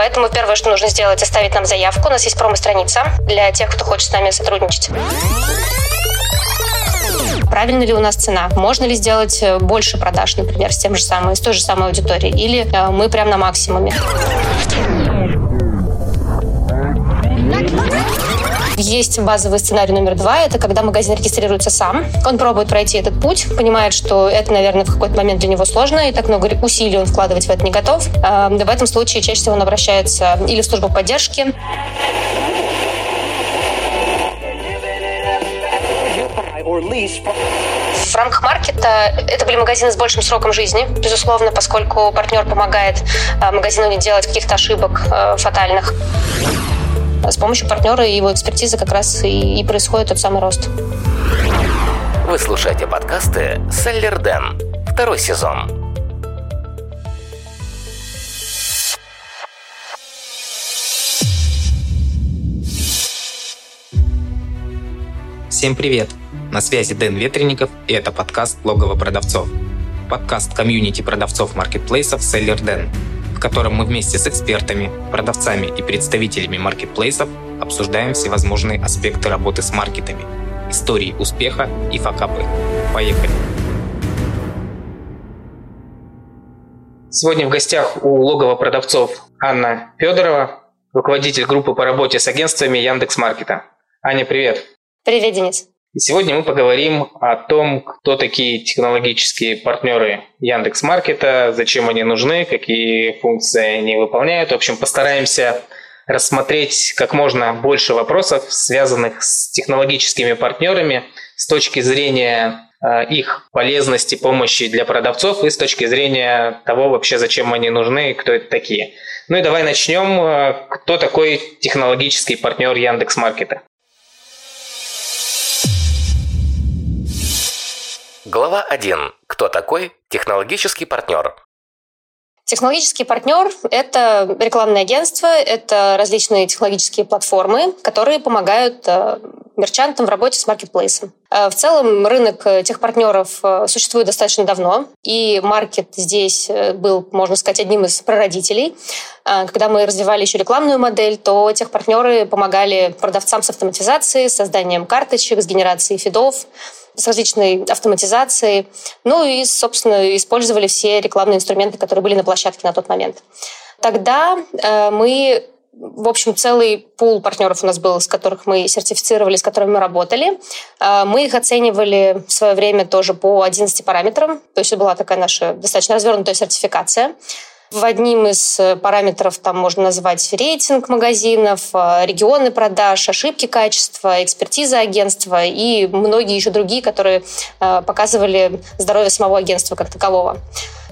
Поэтому первое, что нужно сделать, оставить нам заявку. У нас есть промо-страница для тех, кто хочет с нами сотрудничать правильно ли у нас цена, можно ли сделать э, больше продаж, например, с тем же самым, с той же самой аудиторией, или э, мы прям на максимуме. Есть базовый сценарий номер два. Это когда магазин регистрируется сам. Он пробует пройти этот путь, понимает, что это, наверное, в какой-то момент для него сложно, и так много усилий он вкладывать в это не готов. Э, в этом случае чаще всего он обращается или в службу поддержки, В рамках маркета это были магазины с большим сроком жизни, безусловно, поскольку партнер помогает э, магазину не делать каких-то ошибок э, фатальных. С помощью партнера и его экспертизы как раз и, и происходит тот самый рост. Вы слушаете подкасты «Селлер Дэн». Второй сезон. Всем привет! На связи Дэн Ветренников, и это подкаст «Логово продавцов». Подкаст комьюнити продавцов маркетплейсов «Селлер Дэн», в котором мы вместе с экспертами, продавцами и представителями маркетплейсов обсуждаем всевозможные аспекты работы с маркетами, истории успеха и факапы. Поехали! Сегодня в гостях у логова продавцов Анна Федорова, руководитель группы по работе с агентствами Яндекс Маркета. Аня, привет! Привет, Денис! И сегодня мы поговорим о том, кто такие технологические партнеры Яндекс Маркета, зачем они нужны, какие функции они выполняют. В общем, постараемся рассмотреть как можно больше вопросов, связанных с технологическими партнерами с точки зрения э, их полезности, помощи для продавцов и с точки зрения того вообще, зачем они нужны и кто это такие. Ну и давай начнем. Э, кто такой технологический партнер Яндекс Маркета? Глава 1. Кто такой технологический партнер? Технологический партнер – это рекламное агентство, это различные технологические платформы, которые помогают э, мерчантам в работе с маркетплейсом. Э, в целом рынок тех партнеров э, существует достаточно давно, и маркет здесь был, можно сказать, одним из прародителей. Когда мы развивали еще рекламную модель, то тех партнеры помогали продавцам с автоматизацией, с созданием карточек, с генерацией фидов, с различной автоматизацией. Ну и, собственно, использовали все рекламные инструменты, которые были на площадке на тот момент. Тогда э, мы в общем, целый пул партнеров у нас был, с которых мы сертифицировали, с которыми мы работали. Э, мы их оценивали в свое время тоже по 11 параметрам. То есть это была такая наша достаточно развернутая сертификация. В одним из э, параметров там можно назвать рейтинг магазинов, э, регионы продаж, ошибки качества, экспертиза агентства и многие еще другие, которые э, показывали здоровье самого агентства как такового.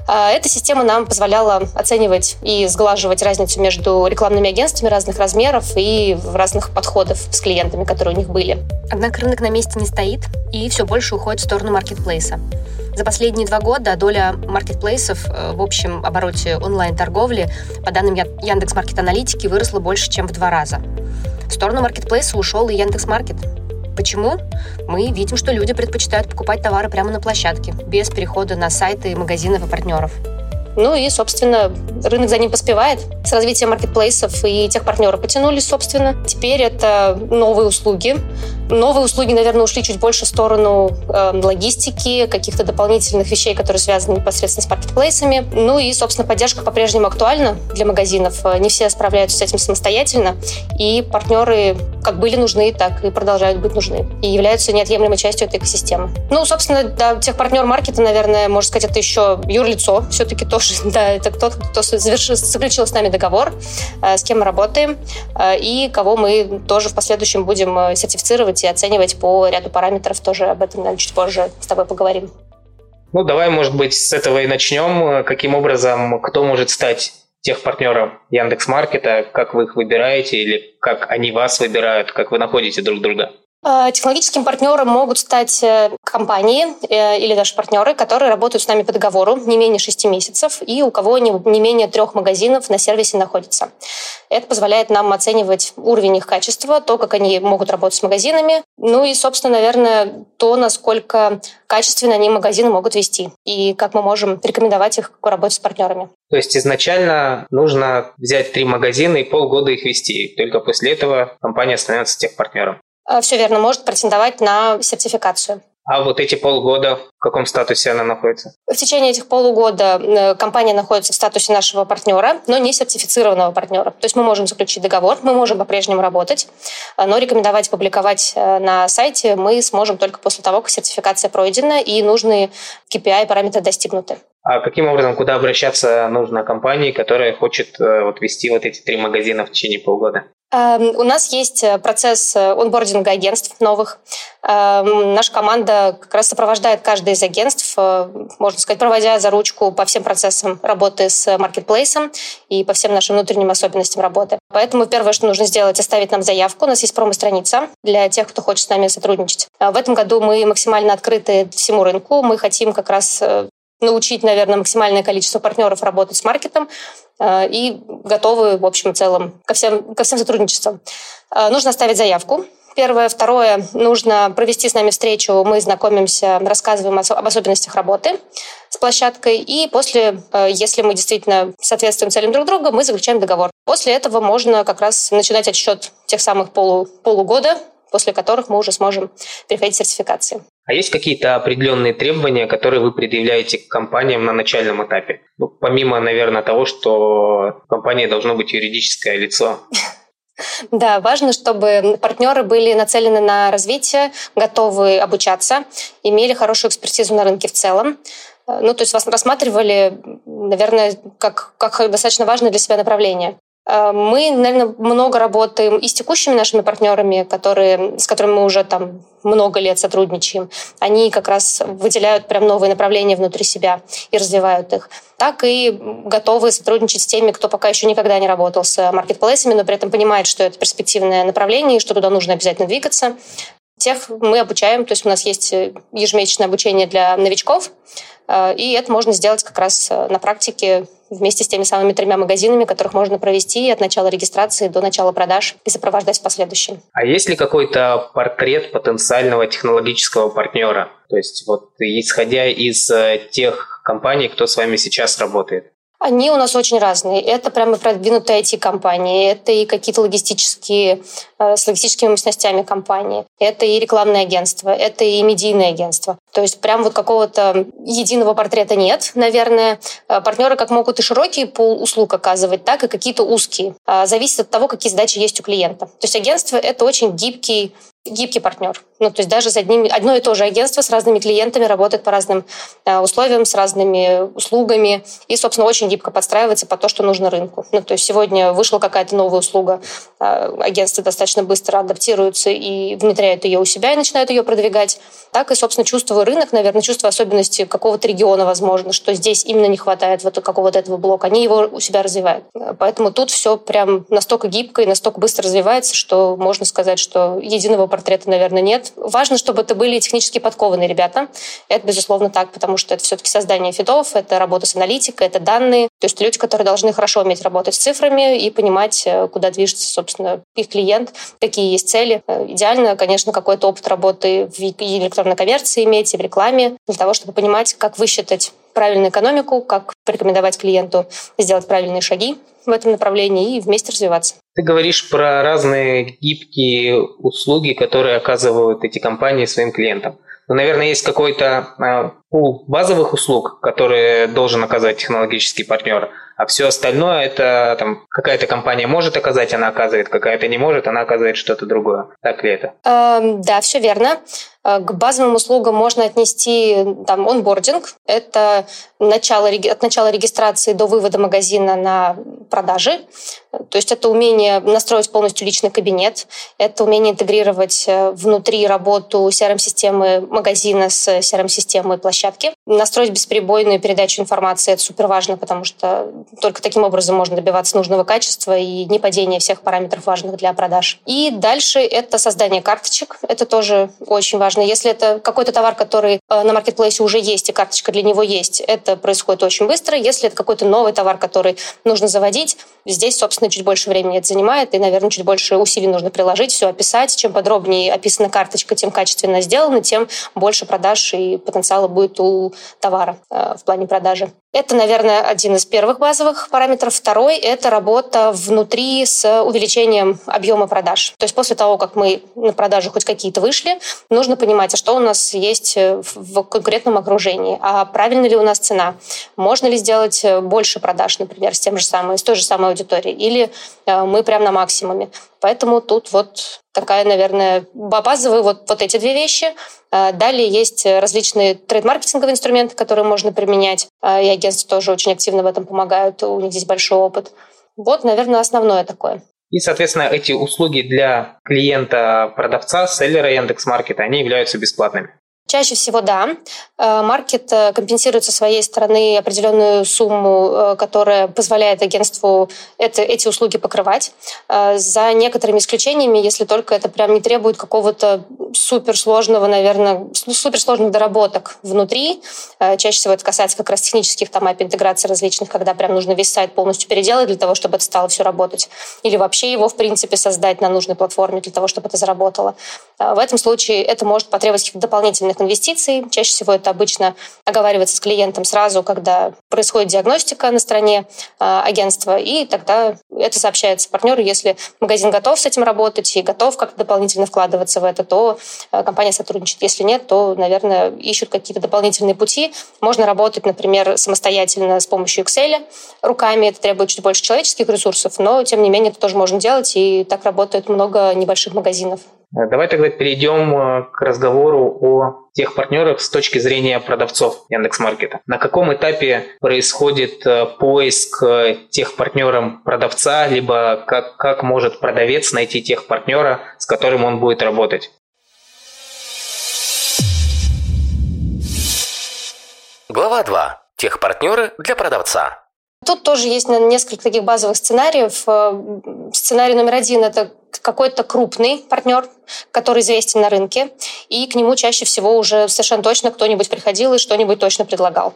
Эта система нам позволяла оценивать и сглаживать разницу между рекламными агентствами разных размеров и разных подходов с клиентами, которые у них были. Однако рынок на месте не стоит и все больше уходит в сторону маркетплейса. За последние два года доля маркетплейсов э, в общем обороте онлайн-торговли, по данным Яндекс Маркет Аналитики, выросла больше, чем в два раза. В сторону маркетплейса ушел и Яндекс Маркет. Почему? Мы видим, что люди предпочитают покупать товары прямо на площадке, без перехода на сайты магазинов и партнеров. Ну и, собственно, рынок за ним поспевает. С развитием маркетплейсов и тех партнеров потянулись, собственно. Теперь это новые услуги. Новые услуги, наверное, ушли чуть больше в сторону э, логистики, каких-то дополнительных вещей, которые связаны непосредственно с маркетплейсами. Ну и, собственно, поддержка по-прежнему актуальна для магазинов. Не все справляются с этим самостоятельно, и партнеры как были нужны, так и продолжают быть нужны. И являются неотъемлемой частью этой экосистемы. Ну, собственно, да, техпартнер маркета, наверное, можно сказать, это еще юрлицо. Все-таки тоже да, это тот, кто завершил, заключил с нами договор, э, с кем мы работаем, э, и кого мы тоже в последующем будем э, сертифицировать и оценивать по ряду параметров. Тоже об этом, наверное, чуть позже с тобой поговорим. Ну, давай, может быть, с этого и начнем. Каким образом, кто может стать техпартнером Яндекс Маркета, как вы их выбираете или как они вас выбирают, как вы находите друг друга? Э, технологическим партнером могут стать э, компании э, или даже партнеры, которые работают с нами по договору не менее 6 месяцев и у кого не менее трех магазинов на сервисе находится. Это позволяет нам оценивать уровень их качества, то, как они могут работать с магазинами, ну и, собственно, наверное, то, насколько качественно они магазины могут вести и как мы можем рекомендовать их к работе с партнерами. То есть изначально нужно взять три магазина и полгода их вести. Только после этого компания становится техпартнером. Э, Все верно, может претендовать на сертификацию. А вот эти полгода, в каком статусе она находится? В течение этих полугода э, компания находится в статусе нашего партнера, но не сертифицированного партнера. То есть мы можем заключить договор, мы можем по-прежнему работать, э, но рекомендовать публиковать на сайте мы сможем только после того, как сертификация пройдена и нужные KPI параметры достигнуты. А каким образом, куда обращаться нужно компании, которая хочет вот, вести вот эти три магазина в течение полгода? Эм, у нас есть э, процесс э, онбординга агентств новых. Эм, наша команда как раз сопровождает каждое из агентств, э, можно сказать, проводя за ручку по всем процессам работы с маркетплейсом и по всем нашим внутренним особенностям работы. Поэтому первое, что нужно сделать, оставить нам заявку. У нас есть промо-страница для тех, кто хочет с нами сотрудничать. В этом году мы максимально открыты всему рынку. Мы хотим как раз научить, наверное, максимальное количество партнеров работать с маркетом э, и готовы, в общем и целом, ко всем, ко всем сотрудничествам. Э, нужно оставить заявку. Первое. Второе. Нужно провести с нами встречу. Мы знакомимся, рассказываем об особенностях работы с площадкой. И после, э, если мы действительно соответствуем целям друг друга, мы заключаем договор. После этого можно как раз начинать отсчет тех самых полу, полугода, после которых мы уже сможем переходить к сертификации. А есть какие-то определенные требования, которые вы предъявляете к компаниям на начальном этапе? Ну, помимо, наверное, того, что компания должно быть юридическое лицо. Да, важно, чтобы партнеры были нацелены на развитие, готовы обучаться, имели хорошую экспертизу на рынке в целом. Ну, то есть вас рассматривали, наверное, как, как достаточно важное для себя направление. Э, мы, наверное, много работаем и с текущими нашими партнерами, которые, с которыми мы уже там много лет сотрудничаем. Они как раз выделяют прям новые направления внутри себя и развивают их. Так и готовы сотрудничать с теми, кто пока еще никогда не работал с маркетплейсами, но при этом понимает, что это перспективное направление и что туда нужно обязательно двигаться. Тех мы обучаем, то есть у нас есть ежемесячное обучение для новичков, и это можно сделать как раз э, на практике вместе с теми самыми тремя магазинами, которых можно провести от начала регистрации до начала продаж и сопровождать в последующем. А есть ли какой-то портрет потенциального технологического партнера? То есть вот исходя из э, тех компаний, кто с вами сейчас работает? Они у нас очень разные. Это прямо продвинутые IT-компании, это и какие-то логистические, э, с логистическими мощностями компании, это и рекламное агентство, это и медийное агентство. То есть прям вот какого-то единого портрета нет, наверное. Э, партнеры как могут и широкий пол услуг оказывать, так и какие-то узкие. А зависит от того, какие задачи есть у клиента. То есть агентство — это очень гибкий гибкий партнер. Ну, то есть даже с одним, одно и то же агентство с разными клиентами работает по разным э, условиям, с разными услугами и, собственно, очень гибко подстраивается по то, что нужно рынку. Ну, то есть сегодня вышла какая-то новая услуга, э, агентство достаточно быстро адаптируется и внедряет ее у себя и начинает ее продвигать. Так и, собственно, чувствую рынок, наверное, чувство особенности какого-то региона, возможно, что здесь именно не хватает вот какого-то этого блока. Они его у себя развивают. Поэтому тут все прям настолько гибко и настолько быстро развивается, что можно сказать, что единого портрета, наверное, нет. Важно, чтобы это были технически подкованные ребята. Это, безусловно, так, потому что это все-таки создание фидов, это работа с аналитикой, это данные. То есть люди, которые должны хорошо уметь работать с цифрами и понимать, э, куда движется, собственно, их клиент, какие есть цели. Э, идеально, конечно, какой-то опыт работы в электронной коммерции иметь и в рекламе, для того, чтобы понимать, как высчитать правильную экономику, как порекомендовать клиенту сделать правильные шаги в этом направлении и вместе развиваться. Ты говоришь про разные гибкие услуги, которые оказывают эти компании своим клиентам. Но, наверное, есть какой-то а, пул базовых услуг, которые должен оказывать технологический партнер, а все остальное это там какая-то компания может оказать, она оказывает, какая-то не может, она оказывает что-то другое. Так ли это? Эм, да, все верно. Э, к базовым услугам можно отнести там онбординг. Это начало, от начала регистрации до вывода магазина на продажи. То есть это умение настроить полностью личный кабинет, это умение интегрировать э, внутри работу CRM-системы магазина с CRM-системой площадки, настроить бесперебойную передачу информации. Это супер важно, потому что только таким образом можно добиваться нужного качества и не падения всех параметров важных для продаж. И дальше это создание карточек. Это тоже очень важно. Если это какой-то товар, который э, на маркетплейсе уже есть, и карточка для него есть, это происходит очень быстро. Если это какой-то новый товар, который нужно заводить, здесь, собственно, чуть больше времени это занимает, и, наверное, чуть больше усилий нужно приложить, все описать. Чем подробнее описана карточка, тем качественно сделано, тем больше продаж и потенциала будет у товара э, в плане продажи. Это, наверное, один из первых базовых параметров. Второй – это работа внутри с увеличением объема продаж. То есть после того, как мы на продажу хоть какие-то вышли, нужно понимать, а что у нас есть в конкурентном окружении, а правильно ли у нас цена, можно ли сделать больше продаж, например, с тем же самым, с той же самой аудиторией, или э, мы прям на максимуме. Поэтому тут вот такая, наверное, базовые вот, вот эти две вещи. А, далее есть различные трейд-маркетинговые инструменты, которые можно применять, а, и агентства тоже очень активно в этом помогают, у них здесь большой опыт. Вот, наверное, основное такое. И, соответственно, эти услуги для клиента-продавца, селлера Яндекс.Маркета, они являются бесплатными. Чаще всего да. Э, маркет э, компенсирует со своей стороны определенную сумму, э, которая позволяет агентству это, эти услуги покрывать. За некоторыми исключениями, если только это прям не требует какого-то суперсложного, наверное, суперсложных доработок внутри. Чаще всего это касается как раз технических там API интеграций различных, когда прям нужно весь сайт полностью переделать для того, чтобы это стало все работать. Или вообще его, в принципе, создать на нужной платформе для того, чтобы это заработало. В этом случае это может потребовать дополнительных инвестиций. Чаще всего это обычно оговаривается с клиентом сразу, когда происходит диагностика на стороне э, агентства, и тогда это сообщается партнеру. Если магазин готов с этим работать и готов как-то дополнительно вкладываться в это, то э, компания сотрудничает. Если нет, то, наверное, ищут какие-то дополнительные пути. Можно работать, например, самостоятельно с помощью Excel руками. Это требует чуть больше человеческих ресурсов, но, тем не менее, это тоже можно делать, и так работает много небольших магазинов. Э, давай тогда перейдем э, к разговору о тех партнерах с точки зрения продавцов Яндекс.Маркета. На каком этапе происходит э, поиск тех партнером продавца, либо как, как может продавец найти тех партнера, с которым он будет работать? Глава 2. Техпартнеры для продавца. Тут тоже есть несколько таких базовых сценариев. Сценарий номер один – это какой-то крупный партнер, который известен на рынке, и к нему чаще всего уже совершенно точно кто-нибудь приходил и что-нибудь точно предлагал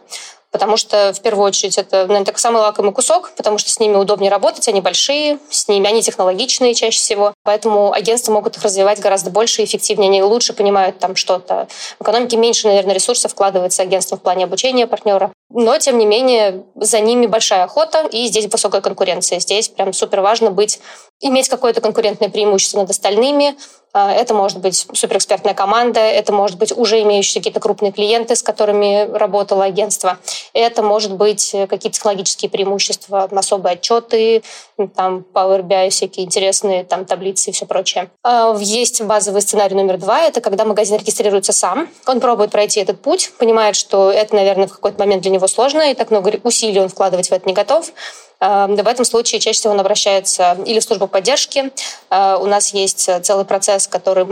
потому что в первую очередь это, наверное, так самый лакомый кусок, потому что с ними удобнее работать, они большие, с ними они технологичные чаще всего, поэтому агентства могут их развивать гораздо больше и эффективнее, они лучше понимают там что-то. В экономике меньше, наверное, ресурсов вкладывается агентством в плане обучения партнера, но, тем не менее, за ними большая охота, и здесь высокая конкуренция. Здесь прям супер важно быть, иметь какое-то конкурентное преимущество над остальными, это может быть суперэкспертная команда, это может быть уже имеющие какие-то крупные клиенты, с которыми работало агентство. Это может быть какие-то технологические преимущества, особые отчеты, там Power BI, всякие интересные там таблицы и все прочее. А, есть базовый сценарий номер два, это когда магазин регистрируется сам. Он пробует пройти этот путь, понимает, что это, наверное, в какой-то момент для него сложно, и так много усилий он вкладывать в это не готов. Эм, в этом случае чаще всего он обращается или в службу поддержки. Э, у нас есть целый процесс, который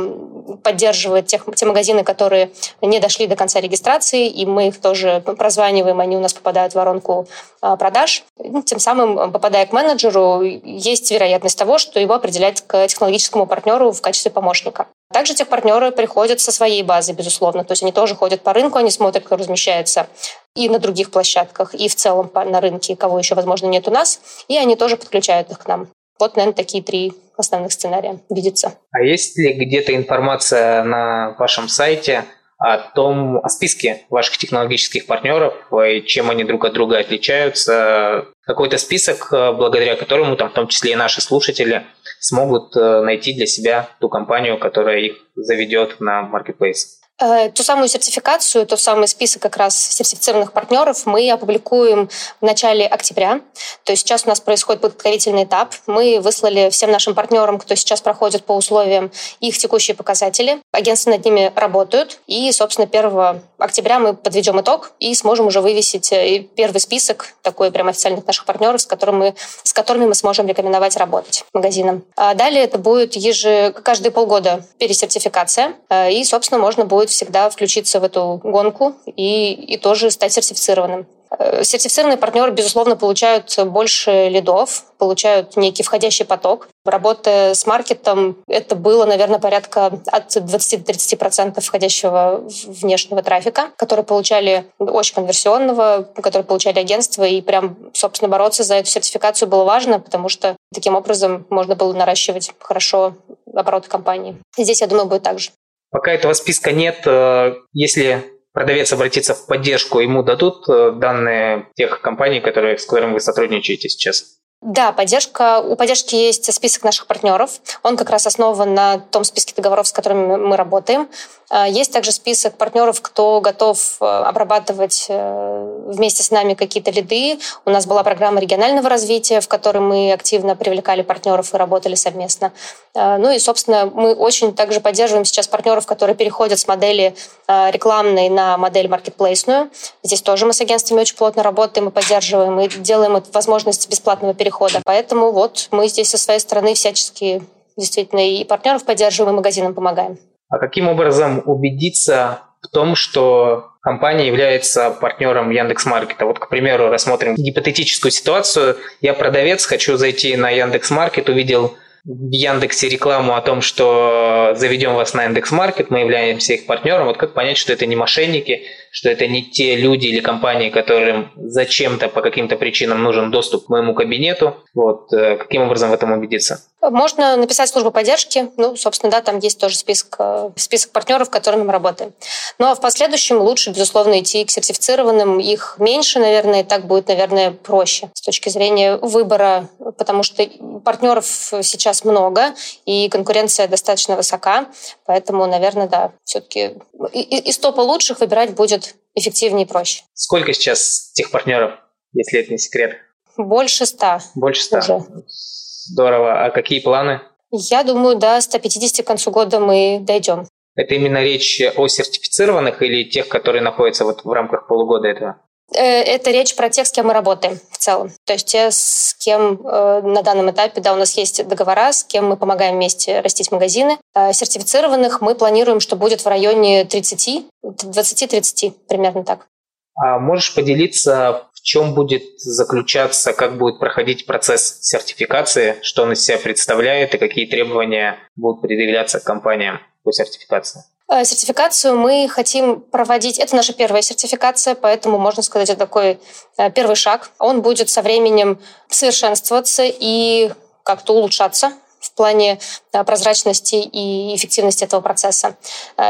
поддерживает тех, те магазины, которые не дошли до конца регистрации, и мы их тоже прозваниваем, они у нас попадают в воронку э, продаж. Тем самым, попадая к менеджеру, есть вероятность того, что его определяют к технологическому партнеру в качестве помощника. Также тех партнеры приходят со своей базы, безусловно. То есть они тоже ходят по рынку, они смотрят, кто размещается и на других площадках, и в целом на рынке, кого еще, возможно, нет у нас, и они тоже подключают их к нам. Вот, наверное, такие три основных сценария видятся. А есть ли где-то информация на вашем сайте о том, о списке ваших технологических партнеров, и чем они друг от друга отличаются? Какой-то список, благодаря которому, там, в том числе и наши слушатели, смогут э, найти для себя ту компанию, которая их заведет на Marketplace. Э, ту самую сертификацию, тот самый список как раз сертифицированных партнеров мы опубликуем в начале октября. То есть сейчас у нас происходит подготовительный этап. Мы выслали всем нашим партнерам, кто сейчас проходит по условиям, их текущие показатели. Агентства над ними работают. И, собственно, 1 октября мы подведем итог и сможем уже вывесить э, первый список такой прям официальных наших партнеров, с, которым мы, с которыми мы сможем рекомендовать работать магазинам. А далее это будет еже, каждые полгода пересертификация. Э, и, собственно, можно будет всегда включиться в эту гонку и, и тоже стать сертифицированным. Э, сертифицированные партнеры, безусловно, получают больше лидов, получают некий входящий поток. Работая с маркетом, это было, наверное, порядка от 20-30% входящего внешнего трафика, который получали очень конверсионного, который получали агентства, и прям, собственно, бороться за эту сертификацию было важно, потому что таким образом можно было наращивать хорошо обороты компании. Здесь, я думаю, будет так же. Пока этого списка нет, э, если продавец обратится в поддержку, ему дадут э, данные тех компаний, которые, с которыми вы сотрудничаете сейчас? Да, поддержка. У поддержки есть список наших партнеров. Он как раз основан на том списке договоров, с которыми мы работаем. А, есть также список партнеров, кто готов э, обрабатывать э, вместе с нами какие-то лиды. У нас была программа регионального развития, в которой мы активно привлекали партнеров и работали совместно. Ну и, собственно, мы очень также поддерживаем сейчас партнеров, которые переходят с модели рекламной на модель маркетплейсную. Здесь тоже мы с агентствами очень плотно работаем и поддерживаем, и делаем возможность бесплатного перехода. Поэтому вот мы здесь со своей стороны всячески действительно и партнеров поддерживаем, и магазинам помогаем. А каким образом убедиться в том, что компания является партнером Яндекс.Маркета. Вот, к примеру, рассмотрим гипотетическую ситуацию. Я продавец, хочу зайти на Яндекс.Маркет, увидел в Яндексе рекламу о том, что заведем вас на Яндекс.Маркет, мы являемся их партнером. Вот как понять, что это не мошенники, что это не те люди или компании, которым зачем-то по каким-то причинам нужен доступ к моему кабинету. Вот э, каким образом в этом убедиться? Можно написать службу поддержки. Ну, собственно, да, там есть тоже список, э, список партнеров, с которыми мы работаем. Ну, а в последующем лучше, безусловно, идти к сертифицированным. Их меньше, наверное, и так будет, наверное, проще с точки зрения выбора, потому что партнеров сейчас много, и конкуренция достаточно высока. Поэтому, наверное, да, все-таки из топа лучших выбирать будет эффективнее и проще. Сколько сейчас тех партнеров, если это не секрет? Больше ста. Больше ста. Уже. Здорово. А какие планы? Я думаю, до 150 к концу года мы дойдем. Это именно речь о сертифицированных или тех, которые находятся вот в рамках полугода этого? Э, это речь про тех, с кем мы работаем в целом. То есть те, с кем э, на данном этапе, да, у нас есть договора, с кем мы помогаем вместе растить магазины. А сертифицированных мы планируем, что будет в районе 30, 20-30, примерно так. А можешь поделиться, в чем будет заключаться, как будет проходить процесс сертификации, что он из себя представляет и какие требования будут предъявляться компаниям по сертификации? Э, сертификацию мы хотим проводить. Это наша первая сертификация, поэтому, можно сказать, это такой э, первый шаг. Он будет со временем совершенствоваться и как-то улучшаться в плане э, прозрачности и эффективности этого процесса.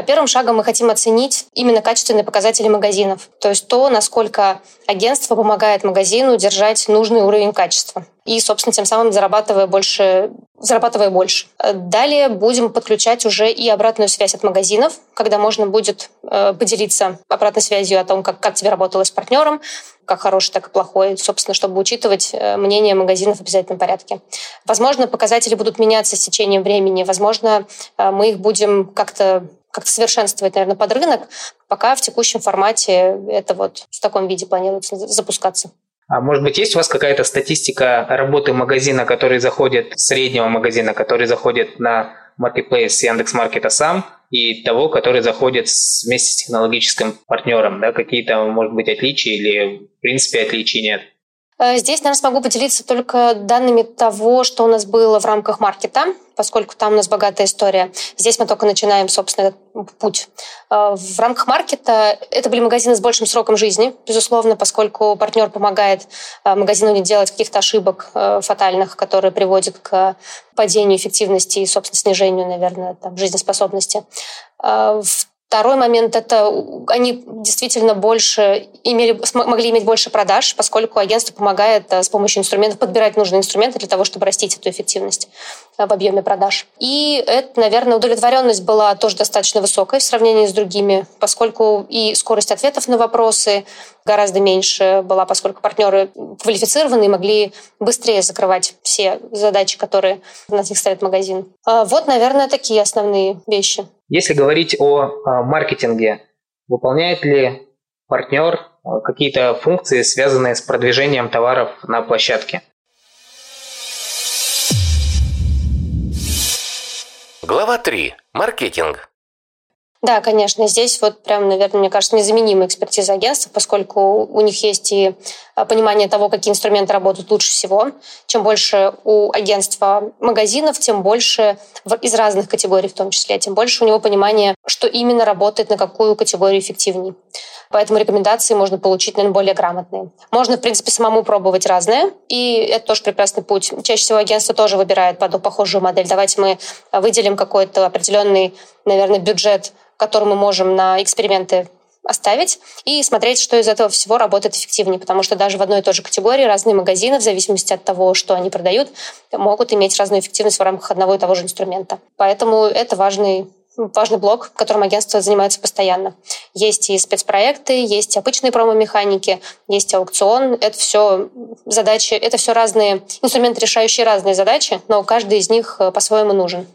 Первым шагом мы хотим оценить именно качественные показатели магазинов, то есть то, насколько агентство помогает магазину держать нужный уровень качества и, собственно, тем самым зарабатывая больше, зарабатывая больше. Далее будем подключать уже и обратную связь от магазинов, когда можно будет э, поделиться обратной связью о том, как, как тебе работало с партнером, как хороший, так и плохой, собственно, чтобы учитывать э, мнение магазинов в обязательном порядке. Возможно, показатели будут меняться с течением времени, возможно, э, мы их будем как-то как-то совершенствовать, наверное, под рынок, пока в текущем формате это вот в таком виде планируется запускаться. А может быть, есть у вас какая-то статистика работы магазина, который заходит, среднего магазина, который заходит на Marketplace Яндекс.Маркета сам, и того, который заходит вместе с технологическим партнером? Да? Какие-то, может быть, отличия или, в принципе, отличий нет? Э, здесь, наверное, смогу поделиться только данными того, что у нас было в рамках маркета, поскольку там у нас богатая история. Здесь мы только начинаем, собственно, этот путь. Э, в рамках маркета это были магазины с большим сроком жизни, безусловно, поскольку партнер помогает э, магазину не делать каких-то ошибок фатальных, которые приводят к падению эффективности и, собственно, снижению, наверное, там, жизнеспособности. В Второй момент – это они действительно больше имели, могли иметь больше продаж, поскольку агентство помогает э, с помощью инструментов подбирать нужные инструменты для того, чтобы растить эту эффективность. В объеме продаж. И это, наверное, удовлетворенность была тоже достаточно высокой в сравнении с другими, поскольку и скорость ответов на вопросы гораздо меньше была, поскольку партнеры квалифицированные могли быстрее закрывать все задачи, которые на них ставит магазин. А вот, наверное, такие основные вещи. Если говорить о маркетинге, выполняет ли партнер какие-то функции, связанные с продвижением товаров на площадке? Глава 3. Маркетинг. Да, конечно, здесь вот прям, наверное, мне кажется, незаменимая экспертиза агентства, поскольку у них есть и а, понимание того, какие инструменты работают лучше всего. Чем больше у агентства магазинов, тем больше из разных категорий в том числе, тем больше у него понимание, что именно работает на какую категорию эффективнее. Поэтому рекомендации можно получить, наверное, более грамотные. Можно, в принципе, самому пробовать разное, и это тоже прекрасный путь. Чаще всего агентство тоже выбирает под похожую модель. Давайте мы выделим какой-то определенный, наверное, бюджет который мы можем на эксперименты оставить и смотреть, что из этого всего работает эффективнее, потому что даже в одной и той же категории разные магазины, в зависимости от того, что они продают, могут иметь разную эффективность в рамках одного и того же инструмента. Поэтому это важный важный блок, которым агентство занимается постоянно. Есть и спецпроекты, есть обычные промо-механики, есть аукцион. Это все задачи, это все разные инструменты, решающие разные задачи, но каждый из них э, по-своему нужен.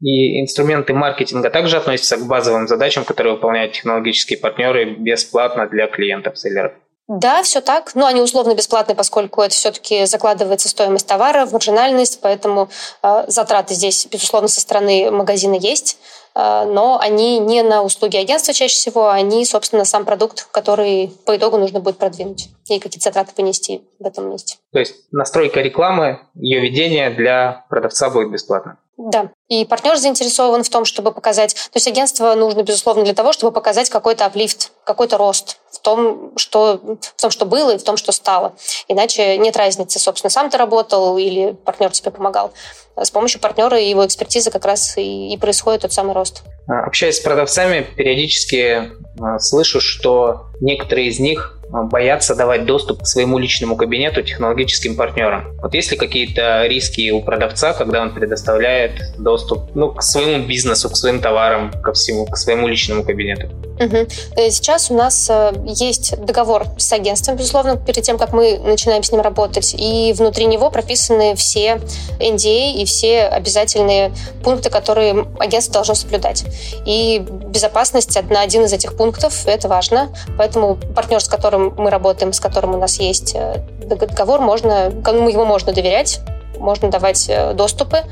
И инструменты маркетинга также относятся к базовым задачам, которые выполняют технологические партнеры бесплатно для клиентов селлеров. Да, все так. Но они условно бесплатные, поскольку это все-таки закладывается стоимость товара, маржинальность, поэтому э, затраты здесь, безусловно, со стороны магазина есть. Э, но они не на услуги агентства чаще всего, они, собственно, сам продукт, который по итогу нужно будет продвинуть и какие-то затраты понести в этом месте. То есть настройка рекламы, ее ведение для продавца будет бесплатно? Да. И партнер заинтересован в том, чтобы показать... То есть агентство нужно, безусловно, для того, чтобы показать какой-то аплифт, какой-то рост в том, что, в том, что было и в том, что стало. Иначе нет разницы, собственно, сам ты работал или партнер тебе помогал. С помощью партнера и его экспертизы как раз и, и происходит тот самый рост. А, общаясь с продавцами, периодически а, слышу, что некоторые из них боятся давать доступ к своему личному кабинету технологическим партнерам. Вот есть ли какие-то риски у продавца, когда он предоставляет доступ ну, к своему бизнесу, к своим товарам, ко всему, к своему личному кабинету? Угу. Сейчас у нас э, есть договор с агентством, безусловно, перед тем, как мы начинаем с ним работать, и внутри него прописаны все NDA и все обязательные пункты, которые агентство должно соблюдать. И безопасность – один из этих пунктов, это важно. Поэтому партнер, с которым мы работаем, с которым у нас есть э, договор, можно, ему можно доверять, можно давать доступы.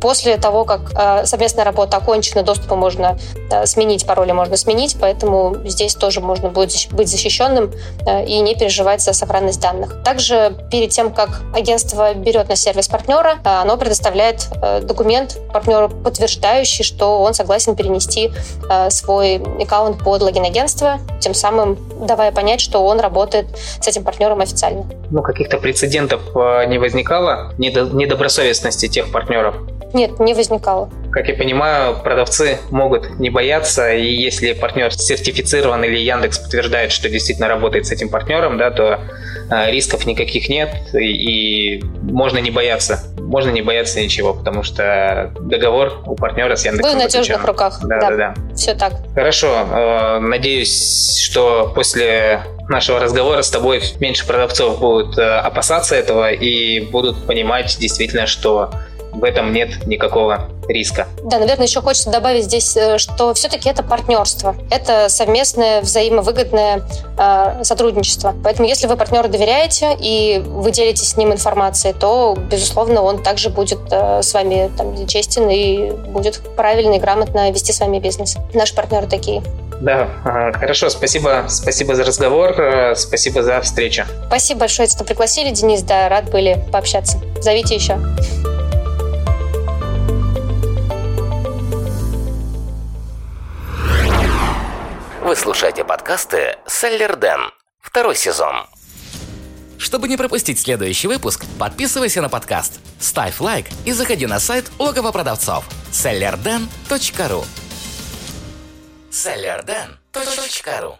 После того, как э, совместная работа окончена, доступы можно э, сменить, пароли можно сменить, поэтому здесь тоже можно будет быть защищенным э, и не переживать за сохранность данных. Также перед тем, как агентство берет на сервис партнера, оно предоставляет документ партнеру, подтверждающий, что он согласен перенести свой аккаунт под логин агентства, тем самым давая понять, что он работает с этим партнером официально. Ну, каких-то прецедентов не возникало недобросовестности тех партнеров? Нет, не возникало. Как я понимаю, продавцы могут не бояться, и если партнер сертифицирован или Яндекс подтверждает, что действительно работает с этим партнером, да, то э, рисков никаких нет, и, и можно не бояться. Можно не бояться ничего, потому что договор у партнера с Яндексом Вы в надежных руках. Да, да, да, да. Все так. Хорошо. Э, надеюсь, что после нашего разговора с тобой меньше продавцов будут э, опасаться этого и будут понимать действительно, что в этом нет никакого риска. Да, наверное, еще хочется добавить здесь, э, что все-таки это партнерство. Это совместное взаимовыгодное э, сотрудничество. Поэтому если вы партнеру доверяете и вы делитесь с ним информацией, то, безусловно, он также будет э, с вами там, честен и будет правильно и грамотно вести с вами бизнес. Наши партнеры такие. Да, хорошо, спасибо, спасибо за разговор, э, спасибо за встречу. Спасибо большое, что пригласили, Денис, да, рад были пообщаться. Зовите еще. Вы слушаете подкасты «Селлер Дэн». Второй сезон. Чтобы не пропустить следующий выпуск, подписывайся на подкаст, ставь лайк и заходи на сайт логово продавцов sellerden.ru sellerden.ru